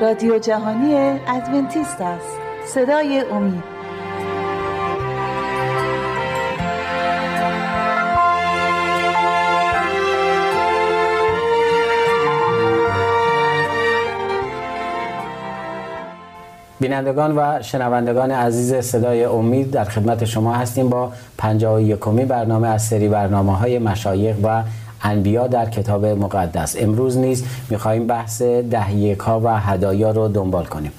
رادیو جهانی ادونتیست است. صدای امید. بینندگان و شنوندگان عزیز صدای امید در خدمت شما هستیم با 51 برنامه از سری برنامه های مشایق و انبیا در کتاب مقدس. امروز نیز می‌خواهیم بحث دهیک ها و هدایا رو دنبال کنیم.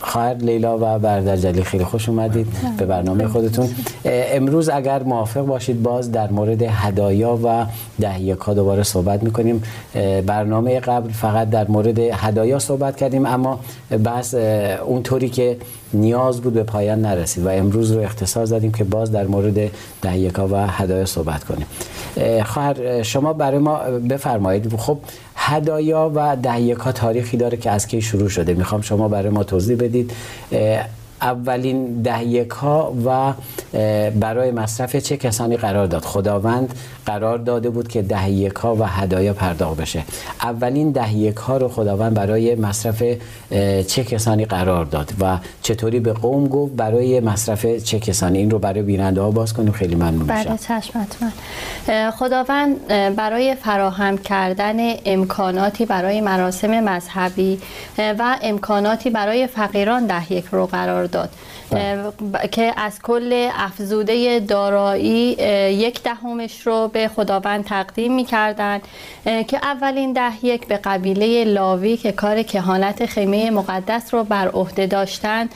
خواهر لیلا و برادر جلی خیلی خوش اومدید به برنامه خودتون. امروز اگر موافق باشید باز در مورد هدایا و دهیک ها دوباره صحبت می‌کنیم. برنامه قبل فقط در مورد هدایا صحبت کردیم اما بحث اونطوری که نیاز بود به پایان نرسید و امروز رو اختصاص دادیم که باز در مورد دهیک ها و هدایا صحبت کنیم. خواهر شما برای ما بفرمایید. خب هدایا و دهیک ها تاریخی داره که از کی شروع شده. می‌خوام شما برای ما توضیح بدید. اولین دهیک ها و برای مصرف چه کسانی قرار داد؟ خداوند قرار داده بود که دهیک ها و هدایا پرداخت بشه. اولین دهیک ها رو خداوند برای مصرف چه کسانی قرار داد و چطوری به قوم گفت؟ برای مصرف چه کسانی؟ این رو برای بیننده ها باز کنیم. خیلی ممنون میشم. بله چشم خداوند برای فراهم کردن امکاناتی برای مراسم مذهبی و امکاناتی برای فقیران دهیک رو قرار داد بله. که از کل افزوده دارایی یک دهمش رو به خداوند تقدیم می کردن که اولین ده یک به قبیله لاوی که کار کهانت خیمه مقدس رو بر عهده داشتن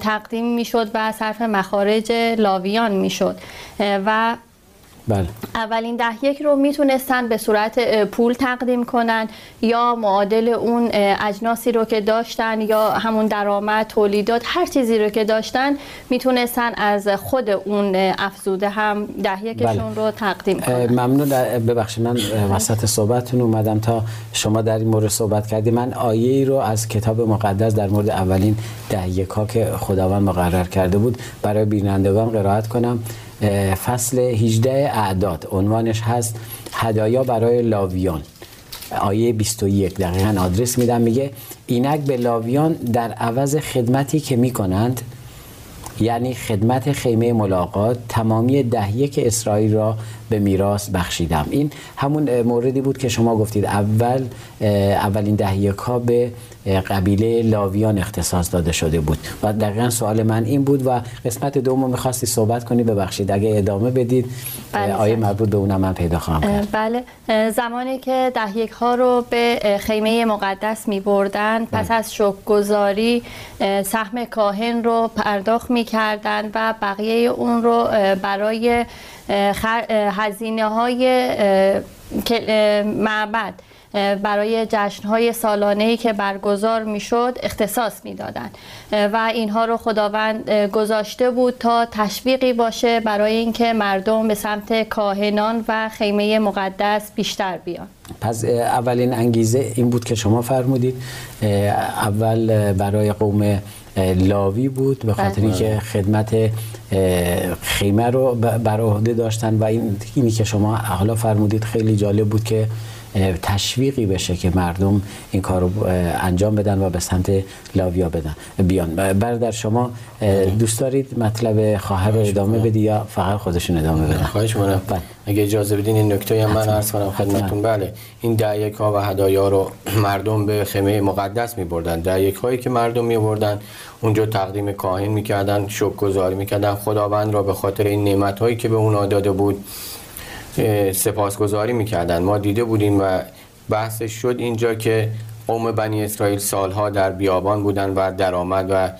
تقدیم می شد و صرف مخارج لاویان می شد و بله. اولین ده یک رو می‌تونستن به صورت پول تقدیم کنن یا معادل اون اجناسی رو که داشتن یا همون درآمد تولیدات هر چیزی رو که داشتن می‌تونستن از خود اون افزوده هم ده یکشون بله. رو تقدیم کنن. ممنون. ببخشید من وسط صحبتتون اومدم تا شما در این مورد صحبت کردی. من آیه ای رو از کتاب مقدس در مورد اولین ده یک ها که خداوند مقرر کرده بود برای بینندگان قرائت کنم. فصل 18 اعداد. عنوانش هست هدایا برای لاویان. آیه 21 دقیقا آدرس میدم. میگه اینک به لاویان در عوض خدمتی که می‌کنند یعنی خدمت خیمه ملاقات تمامی دهیه که اسرائیل را به میراث بخشیدم. این همون موردی بود که شما گفتید اول اولین دهیه ها به قبیله لاویان اختصاص داده شده بود. و دقیقا سوال من این بود و قسمت دوم می‌خواستی صحبت کنی ببخشید اگه ادامه بدید بله آیه مربوط به اونم من پیدا خواهم کرد. بله زمانی که دهیک ها رو به خیمه مقدس می بردن پس بله. از گذاری سهم کاهن رو پرداخت می کردن و بقیه اون رو برای هزینه های معبد برای جشنهای سالانه‌ای که برگزار می‌شد اختصاص می‌دادند و اینها رو خداوند گذاشته بود تا تشویقی باشه برای اینکه مردم به سمت کاهنان و خیمه مقدس بیشتر بیان. پس اولین انگیزه این بود که شما فرمودید اول برای قوم لاوی بود به خاطر بله. اینکه خدمت خیمه رو بر عهده داشتن و این اینی که شما حالا فرمودید خیلی جالب بود که تشویقی بشه که مردم این کار رو انجام بدن و به سمت لاویا بدن. بیان. برادر شما دوست دارید مطلب خواهر رو ادامه بدی یا فقط خودشون ادامه بدن؟ خواهش می‌کنم. بله. اگه اجازه بدین این نکته هم من عرض کنم خدمتتون. بله. این دعیک ها و هدایا رو مردم به خیمه مقدس می بردن دعیک هایی که مردم می بردن اونجا تقدیم کاهن می‌کردن شکر گذاری می‌کردن. خداوند را به خاطر این نعمت هایی که به اونا داده بود سپاسگزاری می‌کردن. ما دیده بودیم و بحثش شد اینجا که قوم بنی اسرائیل سالها در بیابان بودن و درآمد و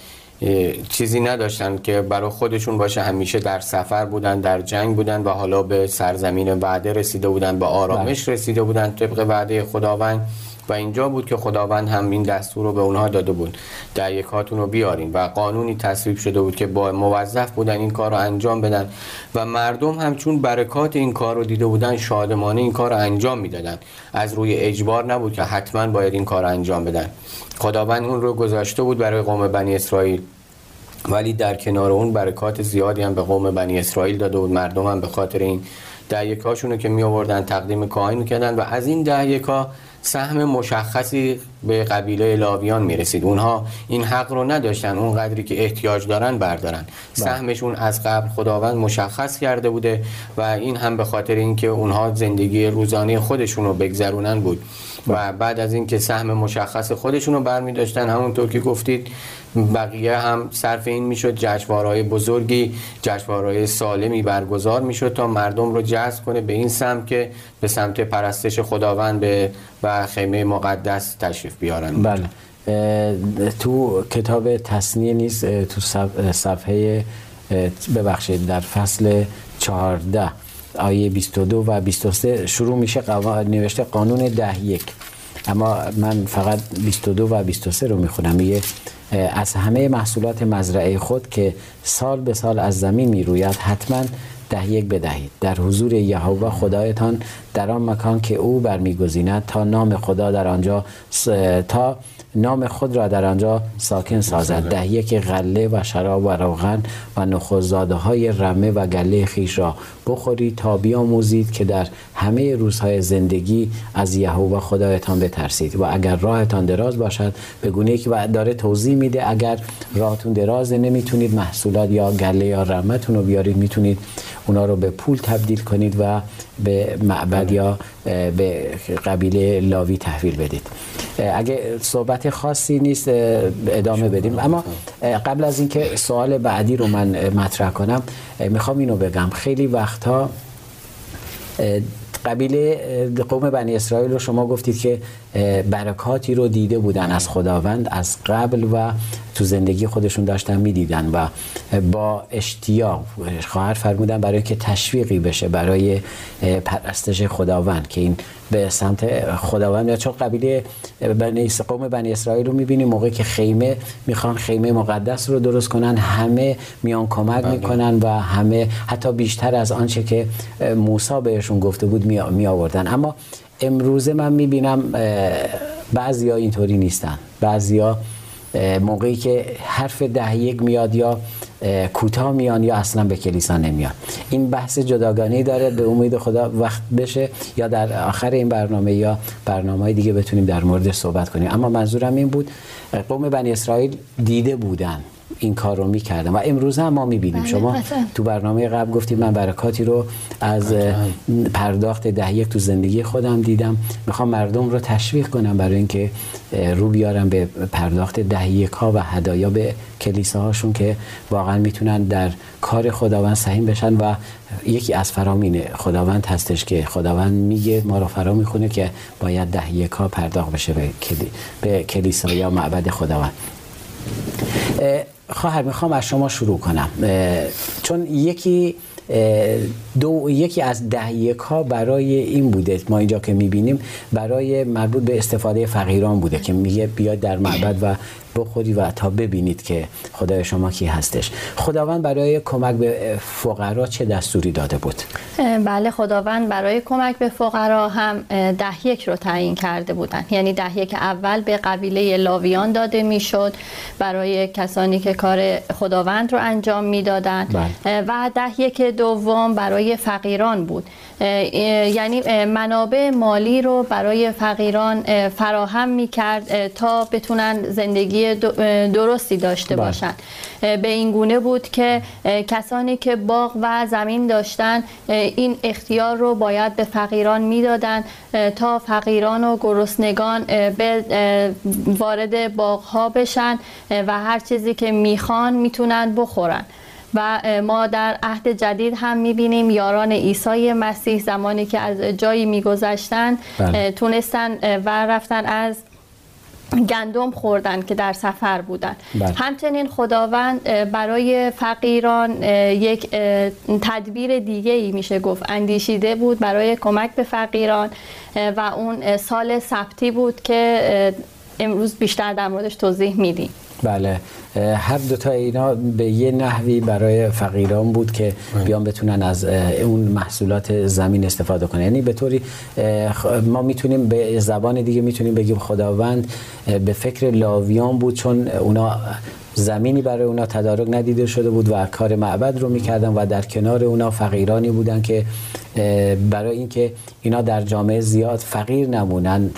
چیزی نداشتن که برای خودشون باشه. همیشه در سفر بودن در جنگ بودن و حالا به سرزمین وعده رسیده بودن به آرامش بله. رسیده بودن طبق وعده خداوند. و اینجا بود که خداوند هم این دستور رو به اونها داده بود. دریکاتون رو بیارین. و قانونی تصویب شده بود که با موظف بودن این کار رو انجام بدن و مردم هم چون برکات این کار رو دیده بودن شادمانه این کار رو انجام می‌دادن. از روی اجبار نبود که حتما باید این کار رو انجام بدن. خداوند اون رو گذاشته بود برای قوم بنی اسرائیل. ولی در کنار اون برکات زیادی هم به قوم بنی اسرائیل داده بود. مردم هم به خاطر این دهیکاشون رو که می آوردن تقدیم کاهن می‌کردن و از این دهیکا سهم مشخصی به قبیله لاویان می‌رسید. اونها این حق رو نداشتن اون قدری که احتیاج دارن بردارن. بله. سهمشون از قبل خداوند مشخص کرده بوده و این هم به خاطر اینکه اونها زندگی روزانه خودشون رو بگذرونن بود. و بعد از اینکه سهم مشخص خودشون رو برمی داشتن همونطور که گفتید بقیه هم صرف این می‌شد جشنواره‌های بزرگی جشنواره‌های سالمی برگزار می‌شد تا مردم رو جذب کنه به این سمت که به سمت پرستش خداوند به و خیمه مقدس تشریف بیارن. بله. تو کتاب تصنیه نیست تو صفحه ببخشید در فصل 14 آیه 22 و 23 شروع میشه نوشته قانون ده یک. اما من فقط 22 و 23 رو می‌خونم. میگه از همه محصولات مزرعه خود که سال به سال از زمین می‌روید حتما ده یک بدهید. در حضور یهوه خدایتان در آن مکان که او برمیگزیند تا نام خدا در آنجا تا نام خود را در آنجا ساکن سازد. ده یک غله و شراب و روغن و نخوزاده های رمه و گله خیش را بخورید تا بیاموزید که در همه روزهای زندگی از یهوه خدایتان بترسید و اگر راهتان دراز باشد به گونه که داره توضیح میده اگر راهتون دراز نمی‌تونید محصولات یا گله یا رمتون رو بیارید می‌تونید اونا رو به پول تبدیل کنید و به معبد یا به قبیله لاوی تحویل بدید. اگه صحبت خاصی نیست ادامه بدیم. اما قبل از اینکه سوال بعدی رو من مطرح کنم می‌خوام اینو بگم. خیلی وقتها قبیله قوم بنی اسرائیل رو شما گفتید که برکاتی رو دیده بودن از خداوند از قبل و تو زندگی خودشون داشتن می‌دیدن و با اشتیاق خواهر فرمودن برای که تشویقی بشه برای پرستش خداوند که این به سمت خداوند چون قبیله بنی قوم بنی اسرائیل رو می‌بینیم موقعی که خیمه می‌خوان خیمه مقدس رو درست کنن همه میان کمک بله. می‌کنن و همه حتی بیشتر از آنچه که موسی بهشون گفته بود می آوردن اما امروزه من می‌بینم بعضیا اینطوری نیستن. بعضیا موقعی که حرف ده یک میاد یا کوتاه میان یا اصلا به کلیسا نمیان. این بحث جداگانه داره به امید خدا وقت بشه یا در آخر این برنامه یا برنامه دیگه بتونیم در مورد صحبت کنیم. اما منظورم این بود قوم بنی اسرائیل دیده بودن. این کار رو می‌کردم و امروز هم ما می‌بینیم. بله، شما تو برنامه قبل گفتید من برکاتی رو از پرداخت ده یک تو زندگی خودم دیدم. می‌خوام مردم رو تشویق کنم برای اینکه رو بیارم به پرداخت ده یک ها و هدایا به کلیساهاشون که واقعا می‌تونن در کار خداوند سهیم بشن و یکی از فرامین خداوند هستش که خداوند میگه ما رو فرا می‌خونه که باید ده یک ها پرداخت بشه به, کلی... به کلیسا یا معبد خداوند. خواهر می‌خوام از شما شروع کنم. چون یکی دو یکی از ده ها برای این بوده. ما اینجا که می‌بینیم برای مربوط به استفاده فقیران بوده که میگه بیاد در معبد و بخوری و تا ببینید که خدای شما کی هستش. خداوند برای کمک به فقرا چه دستوری داده بود؟ بله خداوند برای کمک به فقرا هم ده یک رو تعیین کرده بودن. یعنی ده یک اول به قبیله لاویان داده می‌شد برای کسانی که کار خداوند رو انجام می‌دادند. بله. و ده یک دوم برای فقیران بود. یعنی منابع مالی رو برای فقیران فراهم می کرد تا بتونن زندگی درستی داشته بله. باشند به این گونه بود که کسانی که باغ و زمین داشتن این اختیار رو باید به فقیران می‌دادند تا فقیران و گرسنگان به وارد باغ ها بشن و هر چیزی که می‌خوان می‌تونن بخورن. و ما در عهد جدید هم می‌بینیم یاران عیسی مسیح زمانی که از جایی میگذشتن بله. تونستن و رفتن از گندم خوردن که در سفر بودن بله. همچنین خداوند برای فقیران یک تدبیر دیگه ای میشه گفت اندیشیده بود برای کمک به فقیران و اون سال سبتی بود که امروز بیشتر در موردش توضیح میدیم بله هر دوتا اینا به یه نحوی برای فقیران بود که. بیان بتونن از اون محصولات زمین استفاده کنن یعنی به طوری ما می‌تونیم به زبان دیگه می‌تونیم بگیم خداوند به فکر لاویان بود چون اونا زمینی برای اونا تدارک ندیده شده بود و کار معبد رو می‌کردن و در کنار اونا فقیرانی بودن که برای اینکه اینا در جامعه زیاد فقیر نمونن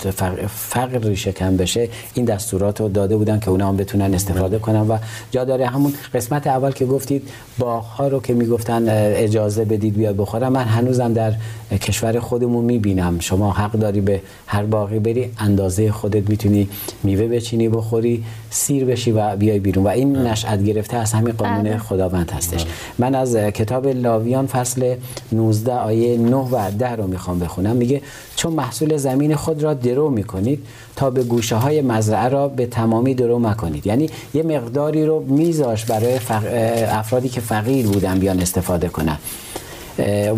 فقر ریشه کم بشه این دستورات رو داده بودن که اونا هم بتونن استفاده کنن. و جا داره همون قسمت اول که گفتید باغ رو که می‌گفتن اجازه بدید بیاد بخورم من هنوزم در کشور خودمون می‌بینم. شما حق داری به هر باقی بری اندازه خودت می‌تونی میوه بچینی بخوری. سیر بشی و بیای بیرون. و این نشأت گرفته از همین قانون بله. خداوند هستش. من از کتاب لاویان فصل 19 آیه 9 و 10 رو می‌خوام بخونم. میگه چون محصول زمین خود را درو می‌کنید تا به گوشه های مزرعه را به تمامی درو مکنید. یعنی یه مقداری رو میذاش برای افرادی که فقیر بودن بیان استفاده کنن.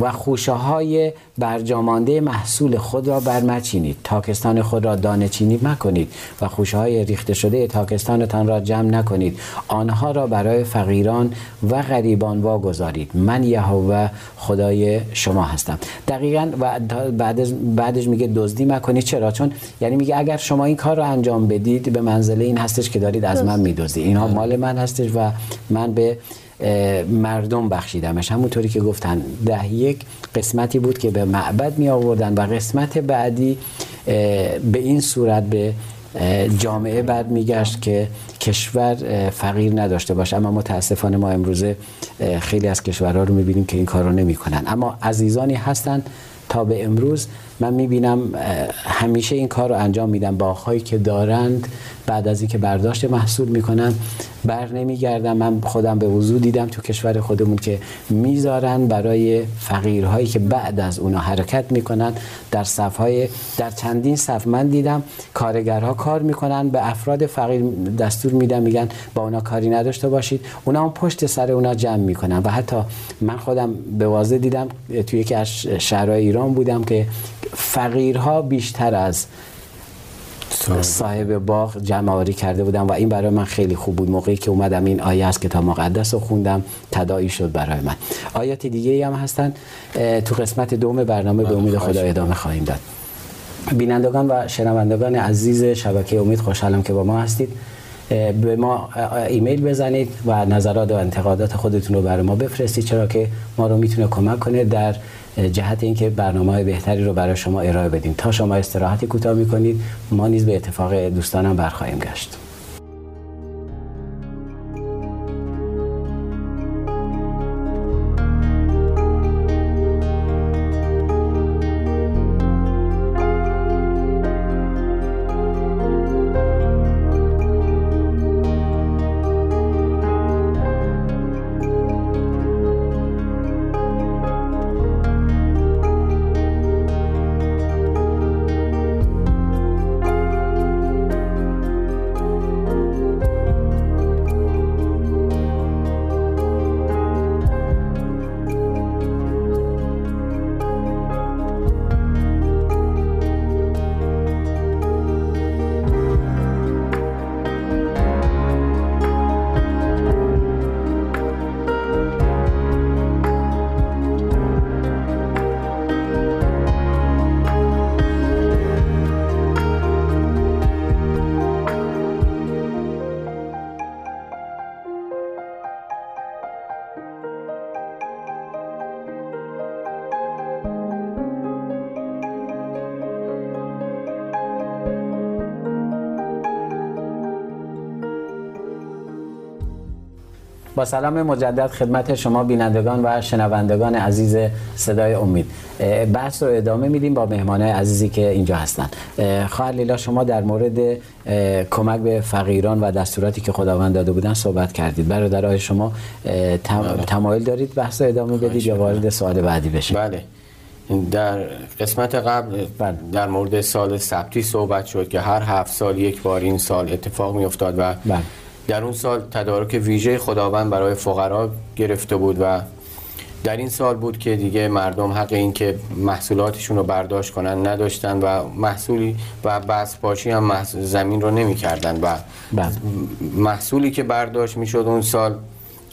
و خوشه های برجامانده محصول خود را برمچینید. تاکستان خود را دانه چینی مکنید و خوشه های ریخته شده تاکستانتان را جمع نکنید. آنها را برای فقیران و غریبان واگذارید. من یهوه خدای شما هستم. دقیقا و بعدش, بعدش میگه دزدی مکنید. چرا؟ چون یعنی میگه اگر شما این کار را انجام بدید به منزله این هستش که دارید از من میدزدید. اینها مال من هستش و من به مردم بخشیدمش. همونطوری که گفتن ده یک قسمتی بود که به معبد می آوردن و قسمت بعدی به این صورت به جامعه بعد میگشت که کشور فقیر نداشته باشه. اما متاسفانه ما امروزه خیلی از کشورها رو می‌بینیم که این کار رو نمی‌کنن. اما عزیزانی هستند تا به امروز. من می‌بینم همیشه این کار رو انجام میدم باغهایی که دارند بعد از اینکه برداشت محصول می‌کنن بر نمیگردم من خودم به وضوع دیدم تو کشور خودمون که می‌ذارن برای فقیرهایی که بعد از اونا حرکت می‌کنن. در صفهای در چندین صف من دیدم کارگرها کار می‌کنن به افراد فقیر دستور میدن میگن با اونا کاری نداشته باشید. اونا هم پشت سر اونا جمع می‌کنن. و حتی من خودم به واضح دیدم توی یکی از شهرهای ایران بودم که فقیرها بیشتر از صاحب باغ جمع آوری کرده بودم و این برای من خیلی خوب بود. موقعی که اومدم این آیه از کتاب مقدس رو خوندم تدایی شد برای من. آیات دیگه هم هستن. تو قسمت دوم برنامه به امید خدا ادامه خواهیم داد. بینندگان و شنوندگان عزیز شبکه امید خوشحالم که با ما هستید. به ما ایمیل بزنید و نظرات و انتقادات خودتون رو برای ما بفرستید چرا که ما رو می‌تونه کمک کنه در جهت اینکه برنامه بهتری رو برای شما ارائه بدیم تا شما استراحتی کوتاه می‌کنید ما نیز به اتفاق دوستانم برخواهیم گشت. با سلام مجدد خدمت شما بینندگان و شنوندگان عزیز صدای امید بحث رو ادامه میدیم با مهمانه عزیزی که اینجا هستن خواهر لیلا شما در مورد کمک به فقیران و دستوراتی که خداوند داده بودن صحبت کردید برادرای شما بله. تمایل دارید بحث رو ادامه بدید یا وارد سوال بعدی بشید بله در قسمت قبل بله. در مورد سال سبتی صحبت شد که هر هفت سال یک بار این سال اتفاق می افتاد و بله. در اون سال تدارک ویژه خداوند برای فقرا گرفته بود و در این سال بود که دیگه مردم حق این که محصولاتشون رو برداشت کنن نداشتن و محصولی و بس پاشی هم زمین رو نمی کردن و بله. محصولی که برداشت می شد اون سال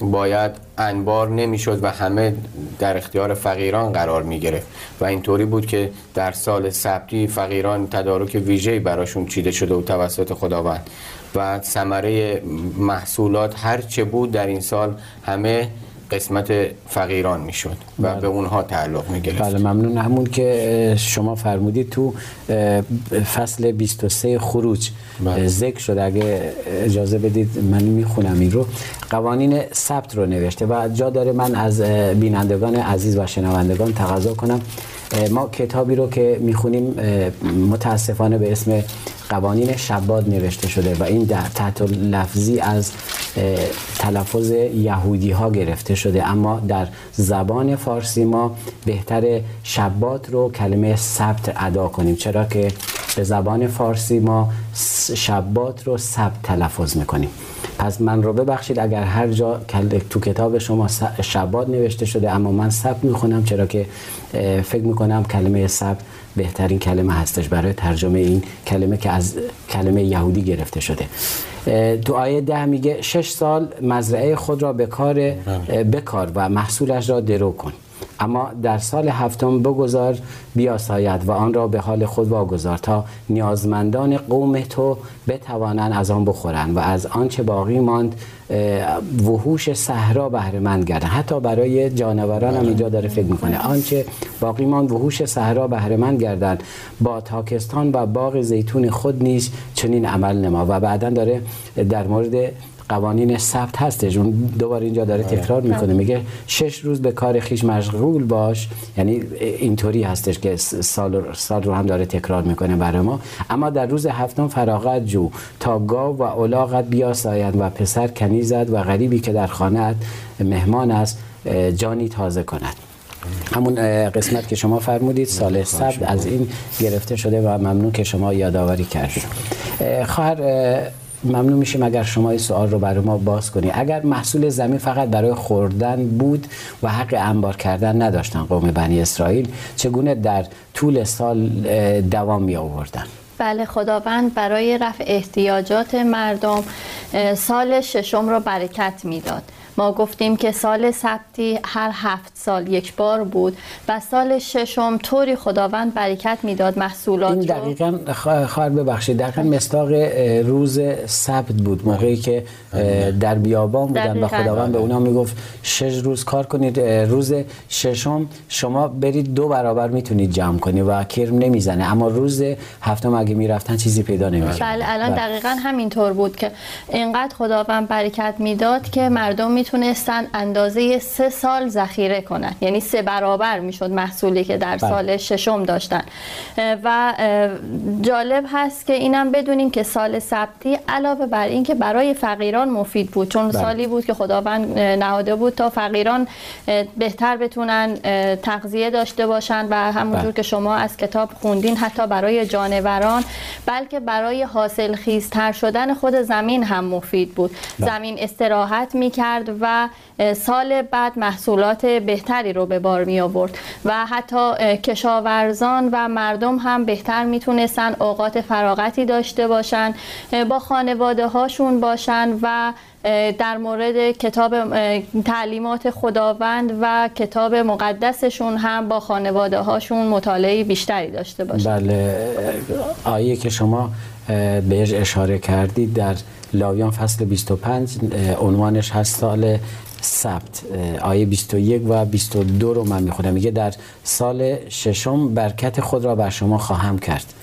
باید انبار نمی‌شد و همه در اختیار فقیران قرار می گرفت و اینطوری بود که در سال سبتی فقیران تدارک ویژه‌ای براشون چیده شده و توسط خداوند و ثمره محصولات هر چه بود در این سال همه قسمت فقیران می‌شد و بله. به اونها تعلق می گرفت بله ممنون. همون که شما فرمودید تو فصل 23 خروج بله. ذکر شد اگه اجازه بدید من می‌خونم این رو. قوانین ثبت رو نوشته و جا داره من از بینندگان عزیز و شنوندگان تقاضا کنم. ما کتابی رو که می‌خونیم متاسفانه به اسم قوانین شباد نوشته شده و این در تحت لفظی از تلفظ یهودی ها گرفته شده. اما در زبان فارسی ما بهتر شبات رو کلمه سبت ادا کنیم چرا که به زبان فارسی ما شبات رو سبت تلفظ می‌کنیم. پس من رو ببخشید اگر هر جا تو کتاب شما شبات نوشته شده اما من سبت می‌خونم چرا که فکر می‌کنم کلمه سبت بهترین کلمه هستش برای ترجمه این کلمه که از کلمه یهودی گرفته شده. تو آیه ده میگه شش سال مزرعه خود را به کار اه، بکار و محصولش را درو کن. اما در سال هفتم بگذار بیاساید و آن را به حال خود واگذار تا نیازمندان قوم تو بتوانند از آن بخورند و از آنچه باقی ماند وحوش صحرا بهره مند گردن حتی برای جانوران هم اینجا داره فکر می‌کنه. آنچه باقی ماند وحوش صحرا بهره مند گردن با تاکستان و باغ زیتون خود نیز چنین عمل نما و بعدا داره در مورد قوانین ثبت هستش. اون دوباره اینجا داره تکرار می‌کنه. میگه شش روز به کار خیش مشغول باش. یعنی اینطوری هستش که سال, سال رو هم داره تکرار می‌کنه برای ما. اما در روز هفتم فراغت جو. تا گاو و الاغت بیاساید و پسر کنیزد و غریبی که در خانه مهمان است جانی تازه کند. همون قسمت که شما فرمودید سال سبت از این گرفته شده و ممنون که شما یادآوری کردید. اه، خواهر اه، ممنون میشیم اگر شما این سوال رو برای ما باز کنی. اگر محصول زمین فقط برای خوردن بود و حق انبار کردن نداشتن قوم بنی اسرائیل چگونه در طول سال دوام می آوردن بله خداوند برای رفع احتیاجات مردم سال ششم را برکت می‌داد. ما گفتیم که سال سبتی هر هفت سال یک بار بود و سال ششم طوری خداوند برکت می‌داد محصولات این دقیقا خوا- خواهر ببخشید دقیقا مستاق روز سبت بود موقعی که در بیابان بودن و. خداوند به اونا می‌گفت شش روز کار کنید روز ششم شما برید دو برابر می‌تونید جمع کنید و کرم نمی‌زنه. اما روز هفتم اگه می‌رفتن چیزی پیدا نمیشه بله الان دقیقا همینطور بود که اینقدر خداوند برکت می‌داد که مردم می‌تونستن اندازه سه سال ذخیره کنن یعنی سه برابر می‌شد محصولی که در بله. سال ششم داشتن و جالب هست که اینم بدونیم که سال سبتی علاوه بر این که برای فقیران مفید بود چون بله. سالی بود که خداوند نهاده بود تا فقیران بهتر بتونن تغذیه داشته باشن و همونجور بله. که شما از کتاب خوندین حتی برای جانوران بلکه برای حاصل خیزتر شدن خود زمین هم مفید بود بله. زمین استراحت می کرد و سال بعد محصولات بهتری رو به بار می آورد و حتی کشاورزان و مردم هم بهتر می‌تونستن اوقات فراغتی داشته باشن با خانواده هاشون باشن و در مورد کتاب تعلیمات خداوند و کتاب مقدسشون هم با خانواده هاشون مطالعه بیشتری داشته باشن. بله آیه که شما بهش اشاره کردید در لاویان فصل 25 اه، عنوانش هست سال سبت. آیه 21 و 22 رو من می‌خونم. میگه در سال ششم برکت خود را بر شما خواهم کرد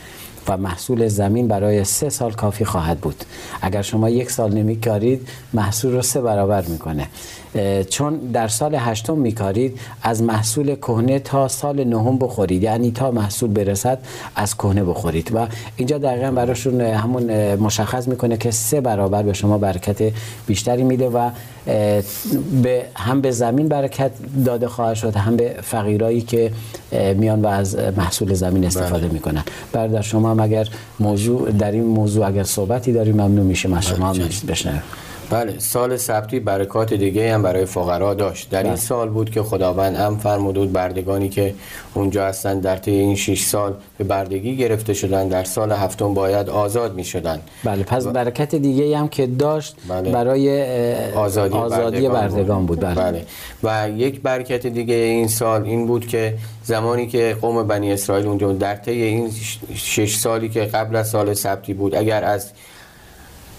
و محصول زمین برای سه سال کافی خواهد بود. اگر شما یک سال نمیکارید محصول رو سه برابر می‌کنه. چون در سال هشتم میکارید از محصول کهنه تا سال نهم بخورید. یعنی تا محصول برسد از کهنه بخورید. و اینجا دقیقا براشون همون مشخص می‌کنه که سه برابر به شما برکت بیشتری میده و به هم به زمین برکت داده خواهد شد هم به فقیرایی که میان و از محصول زمین استفاده می‌کنن. برادر شما هم اگر موضوع در این موضوع اگر صحبتی داریم ممنون میشیم از شما هم بشنویم. بله سال سبتی برکات دیگه هم برای فقرا داشت در این بله. سال بود که خداوند هم فرمود بود بردگانی که اونجا هستن در طی این 6 سال به بردگی گرفته شدن در سال هفتم باید آزاد می شدن بله پس برکت دیگه هم که داشت بله. برای آزادی, آزادی بردگان بود بله. بله. و یک برکت دیگه این سال این بود که زمانی که قوم بنی اسرائیل اونجا در طی این ش- شش سالی که قبل از سال سبتی بود اگر از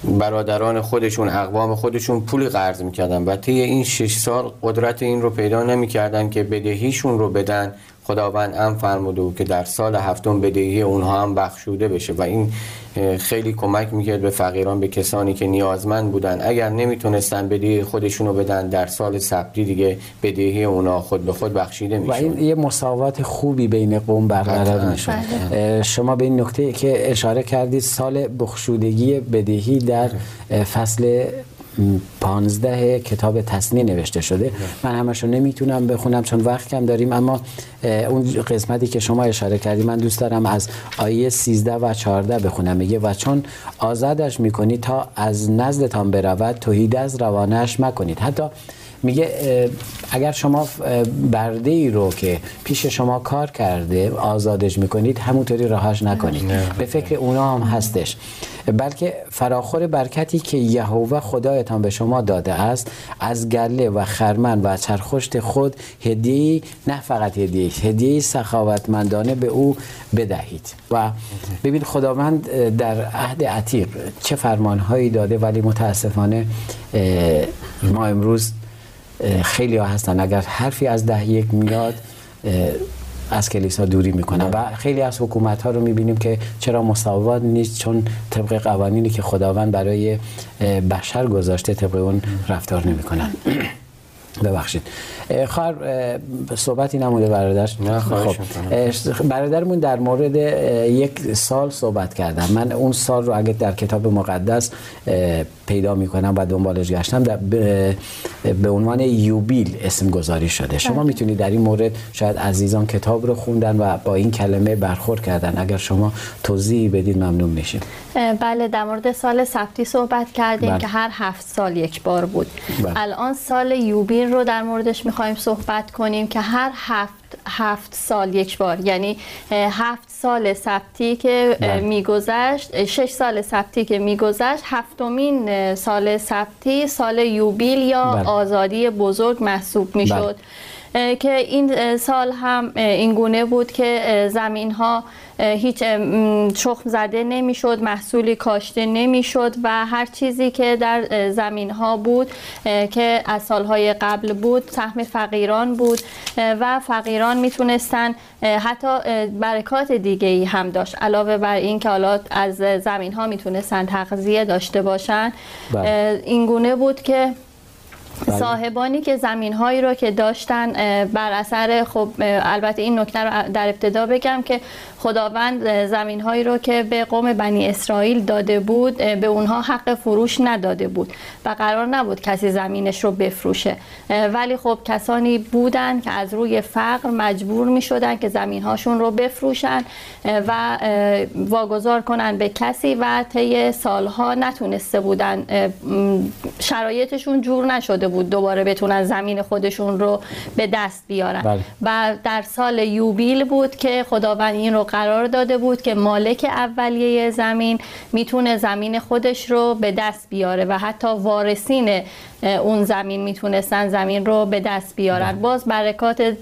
برادران خودشون اقوام خودشون پول قرض می‌کردن و طی این شش سال قدرت این رو پیدا نمی‌کردن که بدهیشون رو بدن خداوند ام فرموده بود که در سال هفتم بدهی اونها هم بخشوده بشه و این خیلی کمک می‌کرد به فقیران به کسانی که نیازمند بودن. اگر نمی‌تونستن بدهی خودشون رو بدن در سال سبتی دیگه بدهی اونها خود به خود بخشیده میشه و این یه مساوات خوبی بین قوم برقرار می‌شد. شما به این نکته که اشاره کردید سال بخشودگی بدهی در فصل پانزده کتاب تصنی نوشته شده. من همشو نمی‌تونم بخونم چون وقت کم داریم اما اون قسمتی که شما اشاره کردی من دوست دارم از آیه 13 و 14 بخونم. میگه و چون آزادش می‌کنی تا از نزدتان برود توحید از روانش مکنید. حتی میگه اگر شما برده ای رو که پیش شما کار کرده آزادش می‌کنید همونطوری رهاش نکنید. به فکر اونا هم هستش. بلکه فراخور برکتی که یهوه خدایتان به شما داده است از گله و خرمن و چرخشت خود هدیه نه فقط هدیه هدیه سخاوتمندانه به او بدهید. و ببین خداوند در عهد عتیق چه فرمانهایی داده ولی متاسفانه ما امروز خیلی ها هستن. اگر حرفی از ده یک میاد از کلیسا دوری می‌کنن و خیلی از حکومت ها رو می‌بینیم که چرا مساوات نیست چون طبق قوانینی که خداوند برای بشر گذاشته طبق اون رفتار نمی‌کنن. ببخشید. خواهر صحبتی نموده برادر. نه خب برادرمون در مورد یک سال صحبت کردم. من اون سال رو اگه در کتاب مقدس پیدا می‌کنم و دنبالش گشتم در به عنوان یوبیل اسم گذاری شده. شما بله. می‌تونید در این مورد شاید عزیزان کتاب رو خوندن و با این کلمه برخورد کردن. اگر شما توضیح بدید ممنون میشیم. بله در مورد سال سبتی صحبت کردیم بله. که هر هفت سال یک بار بود. بله. الان سال یوبیل رو در موردش می‌خوایم صحبت کنیم که هر هفت هفت سال یک بار یعنی هفت سال سبتی که بله. میگذشت شش سال سبتی که میگذشت هفتمین سال سبتی سال یوبیل یا بله. آزادی بزرگ محسوب می‌شد بله. که این سال هم این گونه بود که زمین ها هیچ شخم زده نمی‌شد محصولی کاشته نمی‌شد و هر چیزی که در زمین ها بود که از سالهای قبل بود سهم فقیران بود و فقیران می‌تونستن حتی برکات دیگه ای هم داشت علاوه بر این که حالا از زمین ها می‌تونستن تغذیه داشته باشن بله. این گونه بود که. صاحبانی که زمین هایی رو که داشتن بر اثر خب البته این نکته رو در ابتدا بگم که خداوند زمین هایی رو که به قوم بنی اسرائیل داده بود به اونها حق فروش نداده بود و قرار نبود کسی زمینش رو بفروشه. ولی خب کسانی بودن که از روی فقر مجبور می شدن که زمین هاشون رو بفروشن و واگذار کنن به کسی و طی سالها نتونسته بودن شرایطشون جور نشده بود دوباره بتونن زمین خودشون رو به دست بیارن بله. و در سال یوبیل بود که خداوند این رو قرار داده بود که مالک اولیه زمین می‌تونه زمین خودش رو به دست بیاره و حتی وارثین اون زمین می‌تونستن زمین رو به دست بیارن بله. باز برکات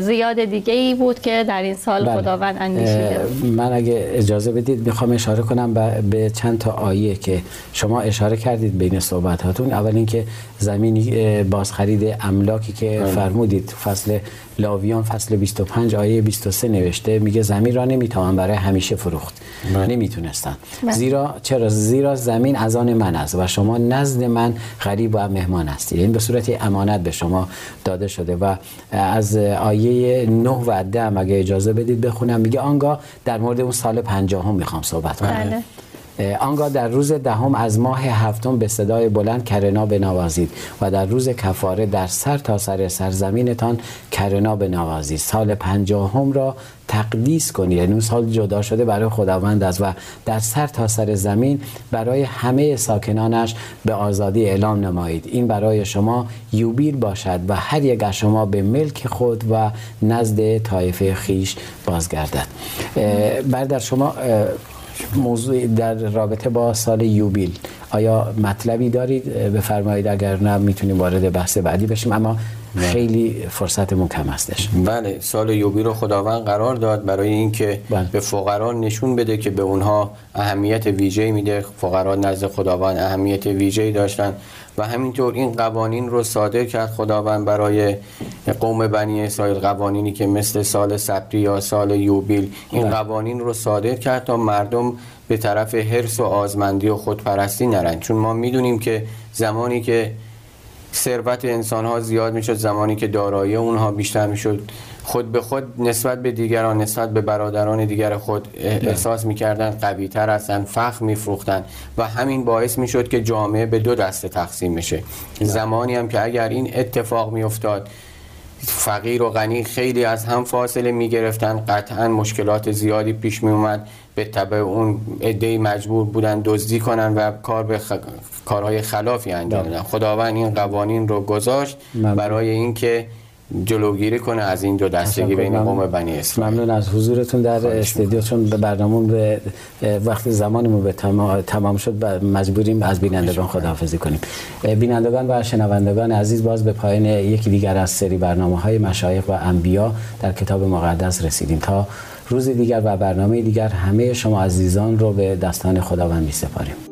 زیاد دیگه ای بود که در این سال بله. خداوند اندیشیده من اگه اجازه بدید می‌خوام اشاره کنم به چند تا آیه که شما اشاره کردید بین صحبتاتون اول اینکه زمینی بازخرید املاکی که بله. فرمودید فصل لاویان فصل 25 آیه 23 نوشته میگه زمین را نمی‌توان برای همیشه فروخت بله. نمی‌تونستن بله. زیرا چرا زیرا زمین از آن من است و شما نزد من غریب و مهمان هستید این به صورت امانت به شما داده شده و از آیه 9 و 10 اگه اجازه بدید بخونم میگه آنگاه در مورد اون سال 50 هم می‌خوام صحبت کنم بله. آنگاه در روز دهم از ماه هفتم به صدای بلند کرنا بنوازید و در روز کفاره در سر تا سر سرزمینتان کرنا بنوازید. سال پنجاهم را تقدیس کنید. یعنی اون سال جدا شده برای خداوند است و در سر تا سر زمین برای همه ساکنانش به آزادی اعلام نمایید. این برای شما یوبیل باشد و هر یک از شما به ملک خود و نزد طایفه خیش بازگردد. بعد در شما موضوع در رابطه با سال یوبیل. آیا مطلبی دارید؟ بفرمایید اگر نه می‌تونیم وارد بحث بعدی بشیم اما خیلی فرصتمون کم هستش بله سال یوبی رو خداوند قرار داد برای اینکه بله. به فقرا نشون بده که به اونها اهمیت ویژه‌ای میده. فقرا نزد خداوند اهمیت ویژه‌ای داشتن. و همینطور این قوانین رو صادر کرد خداوند برای قوم بنی اسرائیل قوانینی که مثل سال سبتی یا سال یوبیل این بله. قوانین رو صادر کرد تا مردم به طرف حرس و آزمندی و خودپرستی نرن چون ما می‌دونیم که زمانی که ثروت انسان ها زیاد می‌شد زمانی که دارایی اونها بیشتر می‌شد خود به خود نسبت به دیگران نسبت به برادران دیگر خود احساس می‌کردن قوی تر هستن فخر میفروختن و همین باعث می‌شد که جامعه به دو دسته تقسیم بشه. زمانی هم که اگر این اتفاق میافتاد فقیر و غنی خیلی از هم فاصله می گرفتن قطعا مشکلات زیادی پیش می اومد به طبع اون عده مجبور بودن دزدی کنن و کار به خ... کارهای خلافی انجام بدن. خداوند این قوانین رو گذاشت. برای اینکه جلوگیری کنه از این دو دستگی بین. قوم بنی اسرائیل. ممنون از حضورتون در استودیو چون به برنامه به وقت زمانمون به تمام, تمام شد و مجبوریم از بینندگان خداحافظی کنیم. بینندگان و شنوندگان عزیز باز به پایان یکی دیگر از سری برنامه های مشایخ و انبیا در کتاب مقدس رسیدیم. تا روز دیگر و برنامه دیگر همه شما عزیزان رو به دستان خداوند می سپاریم